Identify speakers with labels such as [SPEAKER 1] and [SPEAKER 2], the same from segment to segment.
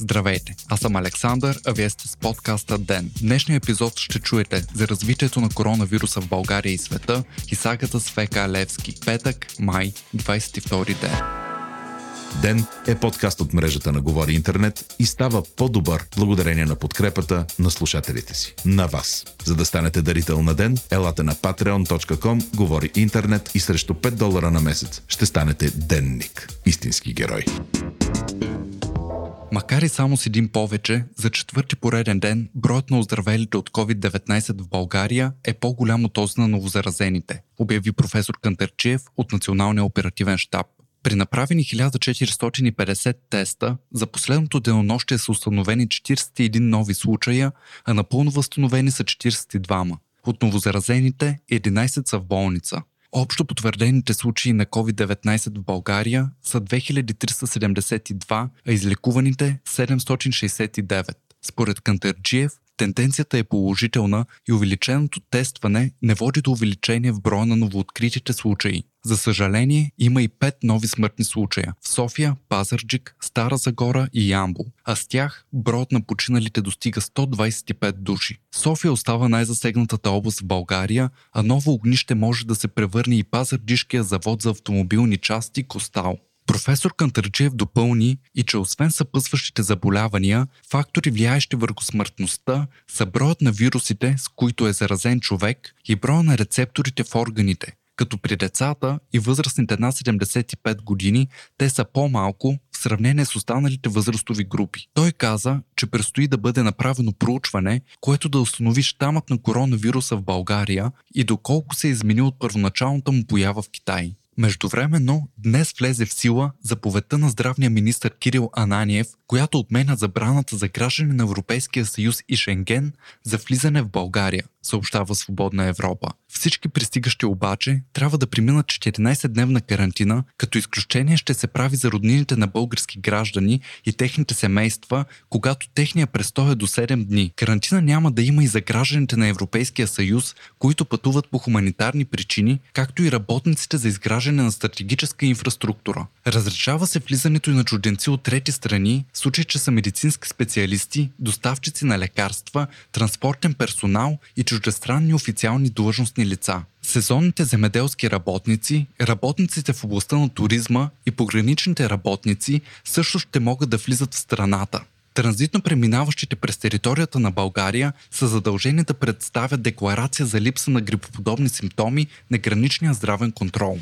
[SPEAKER 1] Здравейте, аз съм Александър, а вие сте с подкаста ДЕН. В днешния епизод ще чуете за развитието на коронавируса в България и света и сагата с ФК Левски. Петък, май, 22 ден.
[SPEAKER 2] Ден е подкаст от мрежата на Говори Интернет и става по-добър благодарение на подкрепата на слушателите си. На вас. За да станете дарител на Ден, елате на patreon.com, Говори Интернет и срещу 5 долара на месец ще станете денник. Истински герой.
[SPEAKER 1] Макар и само с един повече, за четвърти пореден ден броят на оздравелите от COVID-19 в България е по-голям от този на новозаразените, обяви професор Кантърчиев от Националния оперативен штаб. При направени 1450 теста, за последното денонощие са установени 41 нови случая, а напълно възстановени са 42. От новозаразените 11 са в болница. Общо потвърдените случаи на COVID-19 в България са 2372, а излекуваните 769. Според Кантърджиев, тенденцията е положителна и увеличеното тестване не води до увеличение в броя на новооткритите случаи. За съжаление, има и пет нови смъртни случая в София, Пазарджик, Стара Загора и Ямбол, а с тях броят на починалите достига 125 души. София остава най-засегнатата област в България, а ново огнище може да се превърне и Пазарджишкия завод за автомобилни части Костал. Професор Кантърджиев допълни и че освен съпъсващите заболявания, фактори влияещи върху смъртността са броят на вирусите, с които е заразен човек и броя на рецепторите в органите, като при децата и възрастните на 75 години те са по-малко в сравнение с останалите възрастови групи. Той каза, че предстои да бъде направено проучване, което да установи щамът на коронавируса в България и доколко се е изменил от първоначалната му поява в Китай. Междувременно, днес влезе в сила заповедта на здравния министр Кирил Ананиев, която отменя забраната за граждани на Европейския съюз и Шенген за влизане в България, съобщава Свободна Европа. Всички пристигащи обаче трябва да преминат 14-дневна карантина, като изключение ще се прави за роднините на български граждани и техните семейства, когато техния престой е до 7 дни. Карантина няма да има и за гражданите на Европейския съюз, които пътуват по хуманитарни причини, както и работниците за изграждане на стратегическа инфраструктура. Разрешава се влизането и на чужденци от трети страни, в случай, че са медицински специалисти, доставчици на лекарства, транспортен персонал и чуждестранни официални длъжностни лица. Сезонните земеделски работници, работниците в областта на туризма и пограничните работници също ще могат да влизат в страната. Транзитно преминаващите през територията на България са задължени да представят декларация за липса на грипоподобни симптоми на граничния здравен контрол.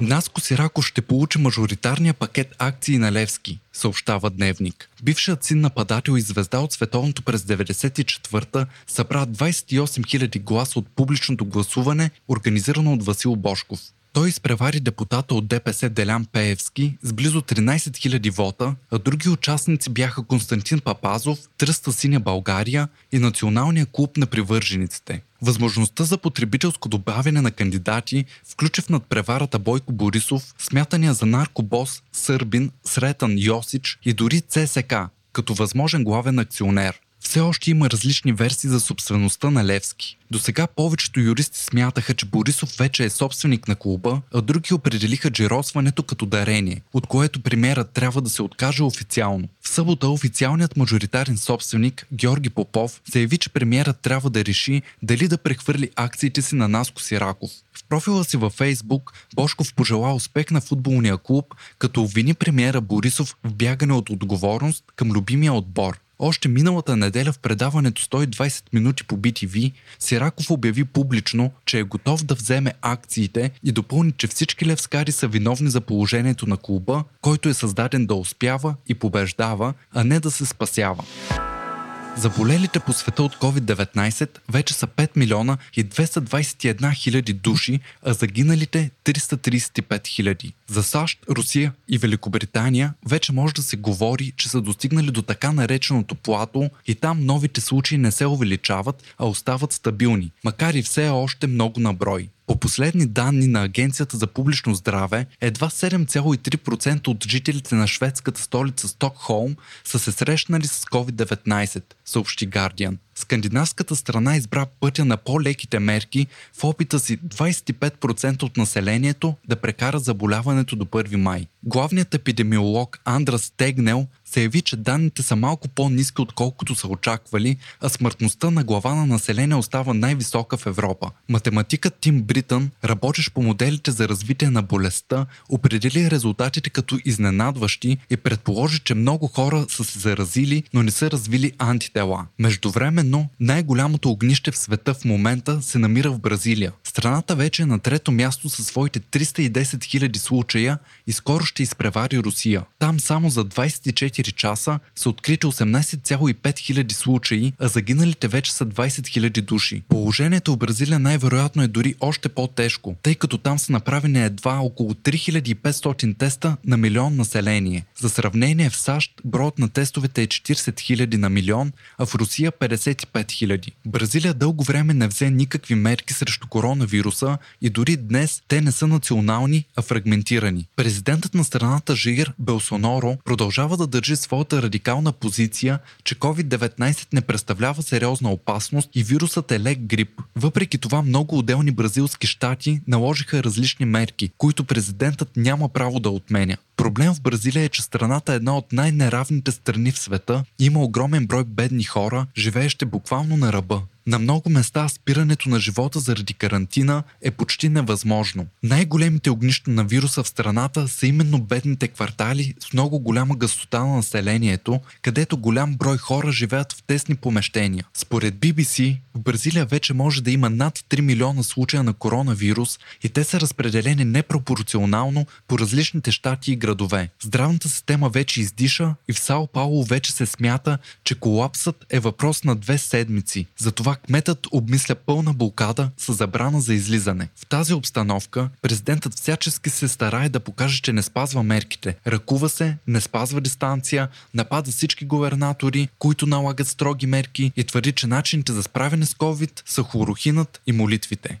[SPEAKER 1] Наско Сираков ще получи мажоритарния пакет акции на Левски, съобщава Дневник. Бившият син нападател и звезда от световното през 94-та събра 28 000 гласа от публичното гласуване, организирано от Васил Бошков. Той изпревари депутата от ДПС Делян Пеевски с близо 13 000 вота, а други участници бяха Константин Папазов, Тръста Синя България и Националния клуб на привържениците. Възможността за потребителско добавяне на кандидати включи в надпреварата Бойко Борисов, смятания за наркобос Сърбин, Сретан Йосич и дори ЦСК, като възможен главен акционер. Все още има различни версии за собствеността на Левски. До сега повечето юристи смятаха, че Борисов вече е собственик на клуба, а други определиха джеросването като дарение, от което премиерът трябва да се откаже официално. В събота официалният мажоритарен собственик Георги Попов заяви, че премиерът трябва да реши дали да прехвърли акциите си на Наско Сираков. В профила си във Фейсбук Бошков пожела успех на футболния клуб, като обвини премиера Борисов в бягане от отговорност към любимия отбор. Още миналата неделя в предаването 120 минути по BTV, Сираков обяви публично, че е готов да вземе акциите и допълни, че всички левскари са виновни за положението на клуба, който е създаден да успява и побеждава, а не да се спасява. Заболелите по света от COVID-19 вече са 5 милиона и 221 хиляди души, а загиналите 335 хиляди. За САЩ, Русия и Великобритания вече може да се говори, че са достигнали до така нареченото плато и там новите случаи не се увеличават, а остават стабилни, макар и все още много на брой. По последни данни на Агенцията за публично здраве, едва 7,3% от жителите на шведската столица Стокхолм са се срещнали с COVID-19. съобщи Guardian. Скандинавската страна избра пътя на по-леките мерки в опита си 25% от населението да прекара заболяването до 1 май. Главният епидемиолог Андрас Тегнел заяви, че данните са малко по-низки отколкото са очаквали, а смъртността на глава на население остава най-висока в Европа. Математикът Тим Бритън, работещ по моделите за развитие на болестта, определи резултатите като изненадващи и предположи, че много хора са се заразили, но не са развили антитела. Междувременно, най-голямото огнище в света в момента се намира в Бразилия. Страната вече е на трето място със своите 310 000 случая и скоро ще изпревари Русия. Там само за 24 часа са открити 18,5 хиляди случаи, а загиналите вече са 20 000 души. Положението в Бразилия най-вероятно е дори още по-тежко, тъй като там са направени едва около 3500 теста на милион население. За сравнение в САЩ броят на тестовете е 40 000 на милион, а в Русия 55 000. Бразилия дълго време не взе никакви мерки срещу коронавируса и дори днес те не са национални, а фрагментирани. Президентът на страната Жир Белсоноро продължава да държи своята радикална позиция, че COVID-19 не представлява сериозна опасност и вирусът е лек грип. Въпреки това много отделни бразилски щати наложиха различни мерки, които президентът няма право да отменя. Проблем в Бразилия е, че страната е една от най-неравните страни в света има огромен брой бедни хора, живеещи буквално на ръба. На много места спирането на живота заради карантина е почти невъзможно. Най-големите огнища на вируса в страната са именно бедните квартали с много голяма гъстота на населението, където голям брой хора живеят в тесни помещения. Според BBC, в Бразилия вече може да има над 3 милиона случая на коронавирус и те са разпределени непропорционално по различните щати и градове. Здравната система вече издиша и в Сао Пауло вече се смята, че колапсът е въпрос на две седмици. Затова кметът обмисля пълна блокада с забрана за излизане. В тази обстановка президентът всячески се старае да покаже, че не спазва мерките. Ръкува се, не спазва дистанция, напада всички губернатори, които налагат строги мерки и твърди, че начините за справяне с COVID са хлорохинът и молитвите.